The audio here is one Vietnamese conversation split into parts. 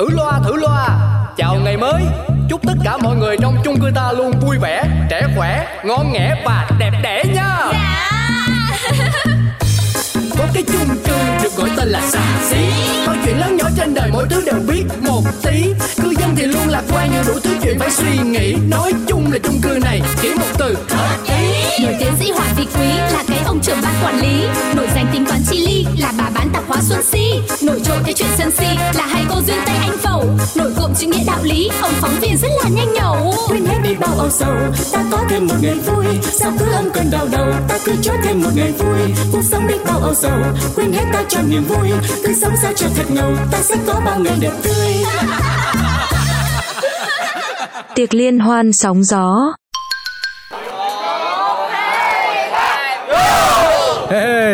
thử loa thử loa. Chào ngày mới. Chúc tất cả mọi người trong chung cư ta luôn vui vẻ, trẻ khỏe, ngon nghẻ và đẹp đẽ nha. Dạ. có cái chung cư được gọi tên là xà xí. Mọi chuyện lớn nhỏ trên đời mỗi thứ đều biết một tí. Cư dân thì luôn lạc quan nhưng đủ thứ chuyện phải suy nghĩ. Nói chung là chung cư này chỉ một từ. Hợp ý Nổi tiến sĩ Hoàng Vị Quý là cái ông trưởng ban quản lý. Nổi danh tính toán chi ly là bà bán tạp hóa Xuân Si. Nổi trội cái chuyện sân si là hai cô duyên tay anh phẩu. Nổi cộm chữ nghĩa đạo lý, ông phóng viên rất là nhanh nhẩu. Quên hết đi bao âu sầu ta có thêm một ngày vui. Sao cứ cơn đau đầu ta cứ cho thêm một ngày vui. Cuộc sống đi bao âu sầu quên hết ta cho niềm vui. Cứ sống sao cho thật ngầu ta sẽ có bao ngày đẹp tươi. Tiệc liên hoan sóng gió.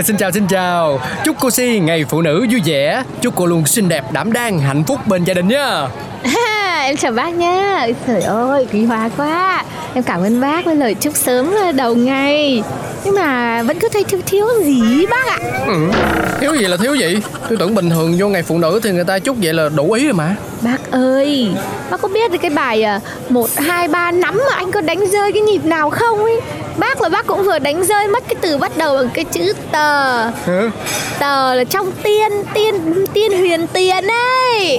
Xin chào xin chào. Chúc cô Si ngày phụ nữ vui vẻ. Chúc cô luôn xinh đẹp đảm đang hạnh phúc bên gia đình nha. À, em chào bác nhá. Trời ơi quý hóa quá. Em cảm ơn bác với lời chúc sớm đầu ngày. Nhưng mà vẫn cứ thấy thiếu thiếu gì bác ạ? Ừ. Thiếu gì là thiếu gì? Tôi tưởng bình thường vô ngày phụ nữ thì người ta chúc vậy là đủ ý rồi mà. Bác ơi Bác có biết cái bài à, một hai ba nắm mà anh có đánh rơi cái nhịp nào không ấy Bác là bác cũng vừa đánh rơi mất cái từ bắt đầu bằng cái chữ tờ. Hả? Tờ là trong tiên Tiên tiên huyền tiền ấy.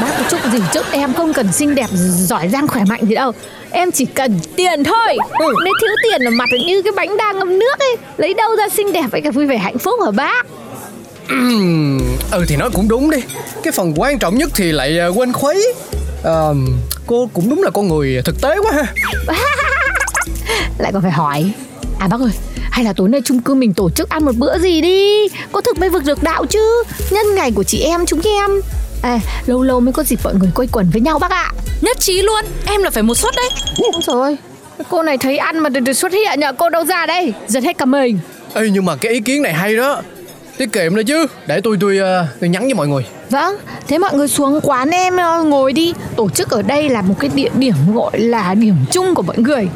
Bác có chúc gì chúc em không cần xinh đẹp Giỏi giang khỏe mạnh gì đâu. Em chỉ cần tiền thôi. Ừ. Nếu thiếu tiền là mặt như cái bánh đa ngâm nước ấy Lấy đâu ra xinh đẹp với cả vui vẻ hạnh phúc hả bác? Ừ thì nói cũng đúng đi. Cái phần quan trọng nhất thì lại ờ, quên khuấy. Ờ, Cô cũng đúng là con người thực tế quá ha Lại còn phải hỏi. À bác ơi hay là tối nay chung cư mình tổ chức ăn một bữa gì đi? Có thực mới vực được đạo chứ. Nhân ngày của chị em chúng em. À lâu lâu mới có dịp mọi người quây quần với nhau bác ạ. Nhất trí luôn, em là phải một suất đấy. Ôi trời ơi Cô này thấy ăn mà được, được xuất hiện nhờ cô đâu ra đây. Giật hết cả mình. Ê nhưng mà cái ý kiến này hay đó Tiết kiệm đó chứ. Để tôi tôi ờ, tôi nhắn với mọi người. Vâng, thế mọi người xuống quán em ờ, ngồi đi. Tổ chức ở đây là một cái địa điểm gọi là điểm chung của mọi người.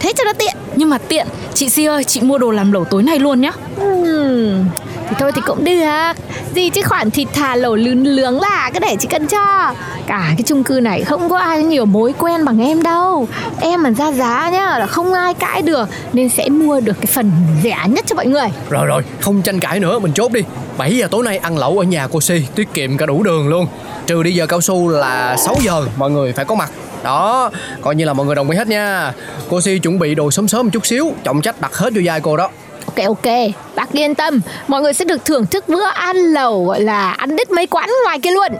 Thế cho nó tiện. Nhưng mà tiện, chị Si ơi, chị mua đồ làm lẩu tối nay luôn nhá. Ừm, thì thôi thì cũng được. Gì chứ khoản thịt thà lẩu lớn lướng là cứ để chị cân cho. Cả cái chung cư này không có ai nhiều mối quen bằng em đâu. Em mà ra giá nhá là không ai cãi được Nên sẽ mua được cái phần rẻ nhất cho mọi người. Rồi rồi, không tranh cãi nữa, mình chốt đi. 7 giờ tối nay ăn lẩu ở nhà cô Si, Tiết kiệm cả đủ đường luôn. Trừ đi giờ cao su là 6 giờ, mọi người phải có mặt. Đó, Coi như là mọi người đồng ý hết nha. Cô Si chuẩn bị đồ sớm sớm một chút xíu, Trọng trách đặt hết vô vai cô đó. Ok ok, bác yên tâm. Mọi người sẽ được thưởng thức bữa ăn lẩu gọi là ăn đứt mấy quán ngoài kia luôn.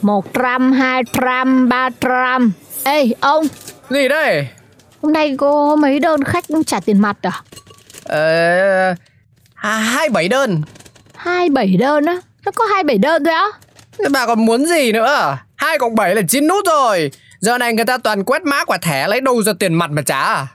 Một trăm, hai trăm, ba trăm Ê ông, Gì đây? Hôm nay có mấy đơn khách trả tiền mặt à? Ờ à, Hai bảy đơn. Hai bảy đơn á? Nó có hai bảy đơn thôi á? Bà còn muốn gì nữa? Hai cộng 7 là chín nút rồi Giờ này người ta toàn quét mã quả thẻ Lấy đâu ra tiền mặt mà trả à?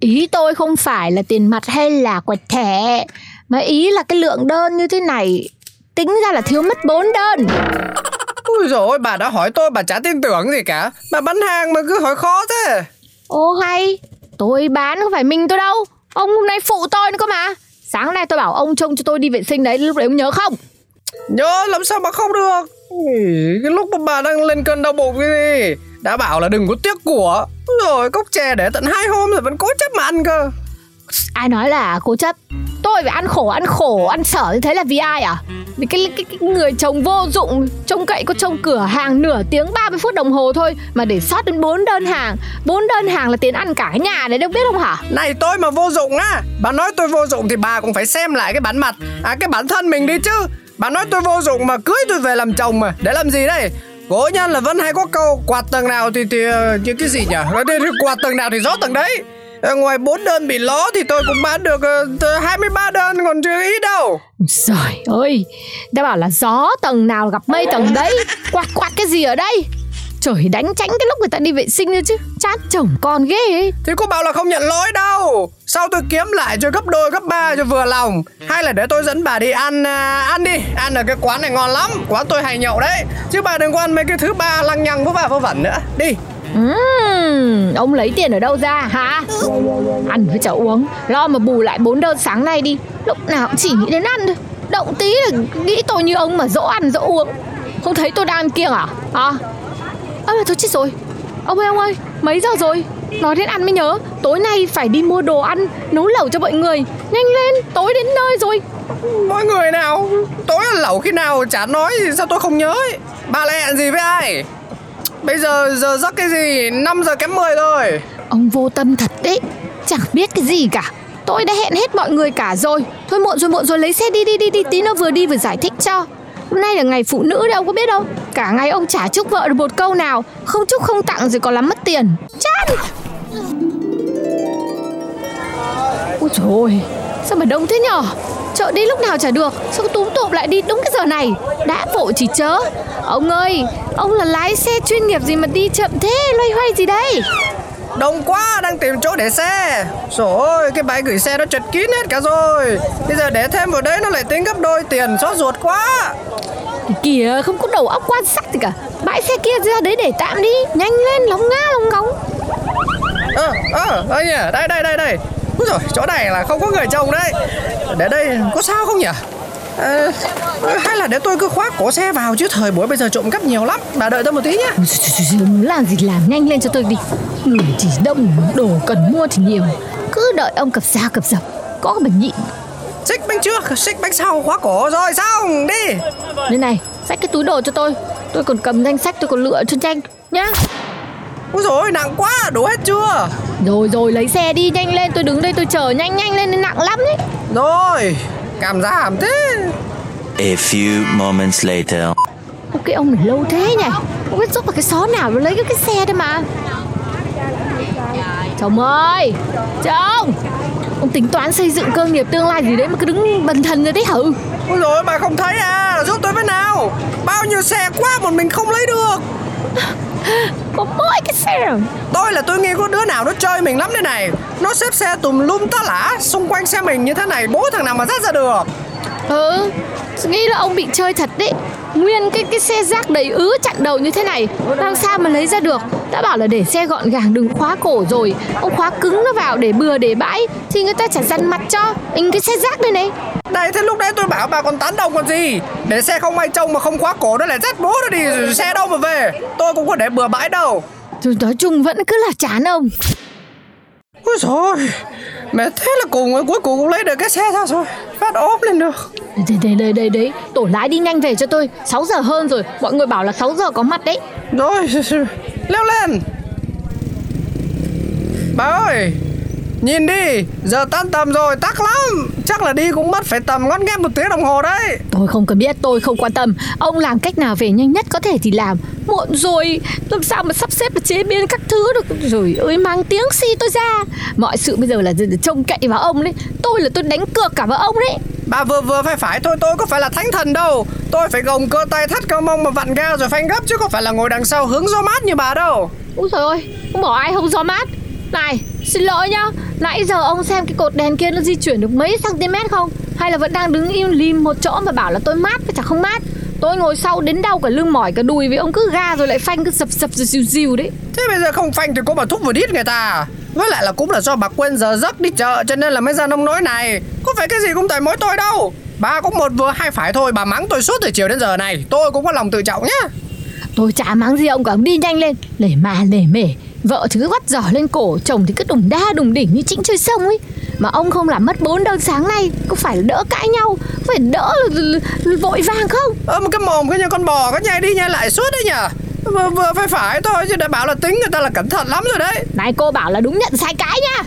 Ý tôi không phải là tiền mặt hay là quẹt thẻ Mà ý là cái lượng đơn như thế này Tính ra là thiếu mất bốn đơn. Ui dồi ôi bà đã hỏi tôi bà chả tin tưởng gì cả. Bà bán hàng mà cứ hỏi khó thế. Ô hay Tôi bán không phải mình tôi đâu. Ông hôm nay phụ tôi nữa cơ mà. Sáng nay tôi bảo ông trông cho tôi đi vệ sinh đấy Lúc đấy ông nhớ không? Nhớ làm sao mà không được? Cái lúc mà bà đang lên cơn đau bụng cái gì Đã bảo là đừng có tiếc của. Rồi cốc chè để tận hai hôm rồi vẫn cố chấp mà ăn cơ. Ai nói là cố chấp? Tôi phải ăn khổ ăn khổ ăn sở như thế là vì ai à? Vì cái, cái, cái người chồng vô dụng Trông cậy có trông cửa hàng nửa tiếng 30 phút đồng hồ thôi Mà để sót đến 4 đơn hàng. 4 đơn hàng là tiền ăn cả nhà đấy đâu biết không hả? Này tôi mà vô dụng á Bà nói tôi vô dụng thì bà cũng phải xem lại cái bản mặt. À cái bản thân mình đi chứ. Bà nói tôi vô dụng mà cưới tôi về làm chồng mà. Để làm gì đây Cố nhân là vẫn hay có câu Quạt tầng nào thì, thì ờ, những cái, gì nhỉ? Nói thì quạt tầng nào thì gió tầng đấy. À, Ngoài 4 đơn bị ló thì tôi cũng bán được ờ, uh, 23 đơn còn chưa ít đâu. Trời ơi Đã bảo là gió tầng nào gặp mây tầng đấy. Quạt quạt cái gì ở đây? Trời đánh tránh cái lúc người ta đi vệ sinh nữa chứ. Chát chồng con ghê ấy. Thì cô bảo là không nhận lỗi đâu. Sau tôi kiếm lại cho gấp đôi gấp ba cho vừa lòng? Hay là để tôi dẫn bà đi ăn à, Ăn đi. Ăn ở cái quán này ngon lắm. Quán tôi hay nhậu đấy. Chứ bà đừng có ăn mấy cái thứ ba lăng nhăng vớ va vớ vẩn nữa. Đi. Ừm, ông lấy tiền ở đâu ra hả? Ăn với chả uống, lo mà bù lại bốn đơn sáng nay đi. Lúc nào cũng chỉ nghĩ đến ăn thôi. Động tí là nghĩ tôi như ông mà dỗ ăn dỗ uống. Không thấy tôi đang kiêng à? À, à mà thôi chết rồi. Ông ơi ông ơi, mấy giờ rồi? Nói đến ăn mới nhớ, tối nay phải đi mua đồ ăn, nấu lẩu cho mọi người. Nhanh lên, tối đến nơi rồi. Mọi người nào Tối ăn lẩu khi nào chả nói sao tôi không nhớ ấy. Bà lại hẹn gì với ai Bây giờ giờ giấc cái gì 5 giờ kém 10 rồi Ông vô tâm thật đấy Chẳng biết cái gì cả Tôi đã hẹn hết mọi người cả rồi Thôi muộn rồi muộn rồi lấy xe đi đi đi đi Tí nó vừa đi vừa giải thích cho Hôm nay là ngày phụ nữ đấy, ông có biết đâu Cả ngày ông chả chúc vợ được một câu nào. Không chúc không tặng rồi còn làm mất tiền. Chán! Ôi trời ơi, Sao mà đông thế nhở? Chợ đi lúc nào chả được Sao túm tụm lại đi đúng cái giờ này. Đã vội chỉ chớ. Ông ơi, Ông là lái xe chuyên nghiệp gì mà đi chậm thế, Loay hoay gì đây? Đông quá đang tìm chỗ để xe. Rồi ơi cái bãi gửi xe nó chật kín hết cả rồi. Bây giờ để thêm vào đấy nó lại tính gấp đôi tiền xót ruột quá. Kìa không có đầu óc quan sát gì cả. Bãi xe kia ra đấy để tạm đi Nhanh lên lóng ngá lóng ngóng. Ờ ờ đây nhỉ đây đây đây đây. Úi rồi chỗ này là không có người chồng đấy. Để đây có sao không nhỉ? À, hay là để tôi cứ khoác cổ xe vào chứ? Thời buổi bây giờ trộm cắp nhiều lắm. Bà đợi tôi một tí nhé làm gì làm nhanh lên cho tôi đi người chỉ đông đồ cần mua thì nhiều. Cứ đợi ông cập xa cập dập có bình nhịn. Xích bánh trước xích bánh sau khóa cổ rồi xong đi. Đây này xách cái túi đồ cho tôi. Tôi còn cầm danh sách tôi còn lựa cho tranh nhá. Ôi rồi nặng quá, đủ hết chưa? Rồi rồi lấy xe đi nhanh lên Tôi đứng đây tôi chờ nhanh nhanh lên nặng lắm đấy. Rồi, cảm giảm thế. A few moments later. Ô cái ông này lâu thế nhỉ? Không biết giúp vào cái xó nào lấy cái, cái xe đấy mà Chồng ơi! Chồng Ông! Tính toán xây dựng cơ nghiệp tương lai gì đấy mà cứ đứng bần thần rồi đấy hử Ôi rồi bà không thấy à? Giúp tôi với nào? Bao nhiêu xe quá một mình không lấy được. Có mỗi cái xe rồi Tôi là tôi nghe có đứa nào nó chơi mình lắm đây này. Nó xếp xe tùm lum tá lả Xung quanh xe mình như thế này Bố thằng nào mà dắt ra được? Ừ Nghĩ là ông bị chơi thật đấy Nguyên cái cái xe rác đầy ứ chặn đầu như thế này Làm sao mà lấy ra được? Đã bảo là để xe gọn gàng đừng khóa cổ rồi. Ông khóa cứng nó vào để bừa để bãi Thì người ta chả dằn mặt cho. Anh cái xe rác đây này. Đây thế lúc đấy tôi bảo bà còn tán đồng còn gì? Để xe không ai trông mà không khóa cổ nó lại dắt bố nó đi Xe đâu mà về? Tôi cũng có để bừa bãi đâu. Nói chung vẫn cứ là chán ông. Ôi rồi Mẹ thế là cùng cuối cùng cũng lấy được cái xe ra rồi. Phát ốp lên được. Đây đây đây đây đấy Tổ lái đi nhanh về cho tôi. 6 giờ hơn rồi. Mọi người bảo là 6 giờ có mặt đấy. Rồi Leo lên. Bà ơi Nhìn đi, giờ tan tầm rồi, tắc lắm Chắc là đi cũng mất phải tầm ngót nghét một tiếng đồng hồ đấy. Tôi không cần biết, tôi không quan tâm. Ông làm cách nào về nhanh nhất có thể thì làm. Muộn rồi, làm sao mà sắp xếp và chế biến các thứ được? Rồi ơi, mang tiếng si tôi ra. Mọi sự bây giờ là trông cậy vào ông đấy. Tôi là tôi đánh cược cả vào ông đấy. Bà vừa vừa phải phải thôi, tôi có phải là thánh thần đâu. Tôi phải gồng cơ tay thắt cơ mông mà vặn ga rồi phanh gấp Chứ có phải là ngồi đằng sau hướng gió mát như bà đâu. Úi trời ơi, không bỏ ai không gió mát. Này, xin lỗi nhá Nãy giờ ông xem cái cột đèn kia nó di chuyển được mấy cm không? Hay là vẫn đang đứng im lim một chỗ mà bảo là tôi mát với chả không mát? Tôi ngồi sau đến đau cả lưng mỏi cả đùi vì ông cứ ga rồi lại phanh cứ sập sập rồi dìu dìu đấy. Thế bây giờ không phanh thì có bà thúc vừa đít người ta Với lại là cũng là do bà quên giờ giấc đi chợ cho nên là mới ra nông nỗi này. Có phải cái gì cũng tại mỗi tôi đâu. Bà cũng một vừa hai phải thôi Bà mắng tôi suốt từ chiều đến giờ này. Tôi cũng có lòng tự trọng nhá. Tôi chả mắng gì ông cả đi nhanh lên. Lể mà lể mể Vợ thì cứ vắt giỏ lên cổ Chồng thì cứ đùng đa đùng đỉnh như chĩnh chơi sông ấy. Mà ông không làm mất bốn đơn sáng nay Có phải là đỡ cãi nhau Phải đỡ vội vàng không? Ơ một cái mồm cái nhà con bò Có nhai đi nhai lại suốt đấy nhỉ? Vừa, vừa phải phải thôi chứ đã bảo là tính người ta là cẩn thận lắm rồi đấy. Này cô bảo là đúng nhận sai cái nha.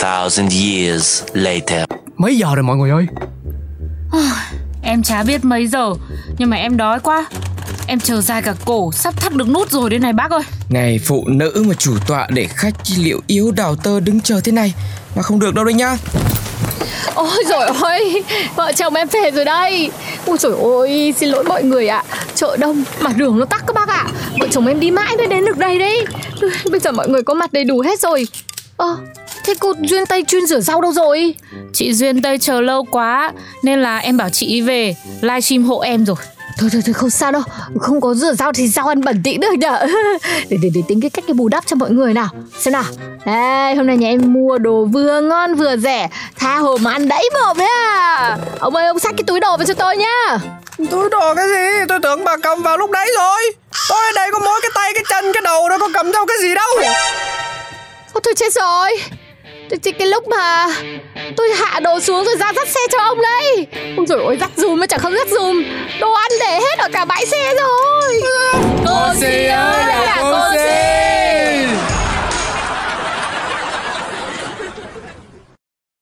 2000 years later. Mấy giờ rồi mọi người ơi? Em chả biết mấy giờ Nhưng mà em đói quá Em chờ dài cả cổ Sắp thắt được nút rồi đây này bác ơi. Này phụ nữ mà chủ tọa để khách chi liệu yếu đào tơ đứng chờ thế này Mà không được đâu đấy nhá. Ôi rồi ôi Vợ chồng em về rồi đây. Ôi trời ơi xin lỗi mọi người ạ. À. Chợ đông mà đường nó tắc các bác ạ. À. Vợ chồng em đi mãi mới đến được đây đấy. Bây giờ mọi người có mặt đầy đủ hết rồi. Ơ à, Thế cô Duyên Tây chuyên rửa rau đâu rồi? Chị Duyên Tây chờ lâu quá Nên là em bảo chị về livestream hộ em rồi Thôi thôi thôi không sao đâu. Không có rửa rau thì rau ăn bẩn tí được nhở? Để, để, để tính cái cách cái bù đắp cho mọi người nào. Xem nào. Đây hôm nay nhà em mua đồ vừa ngon vừa rẻ. Tha hồ mà ăn đẫy mồm đấy à. Ông ơi ông xách cái túi đồ về cho tôi nhá. Túi đồ cái gì? Tôi tưởng bà cầm vào lúc đấy rồi. Tôi ở đây có mỗi cái tay, cái chân, cái đầu đâu có cầm theo cái gì đâu. Ôi thôi chết rồi thì, thì cái lúc mà tôi hạ đồ xuống rồi ra dắt xe cho ông đấy. Ôi dồi ôi dắt dùm mà chẳng không dắt dùm Đồ ăn để hết ở cả bãi xe rồi. Cô, cô gì ơi là cô gì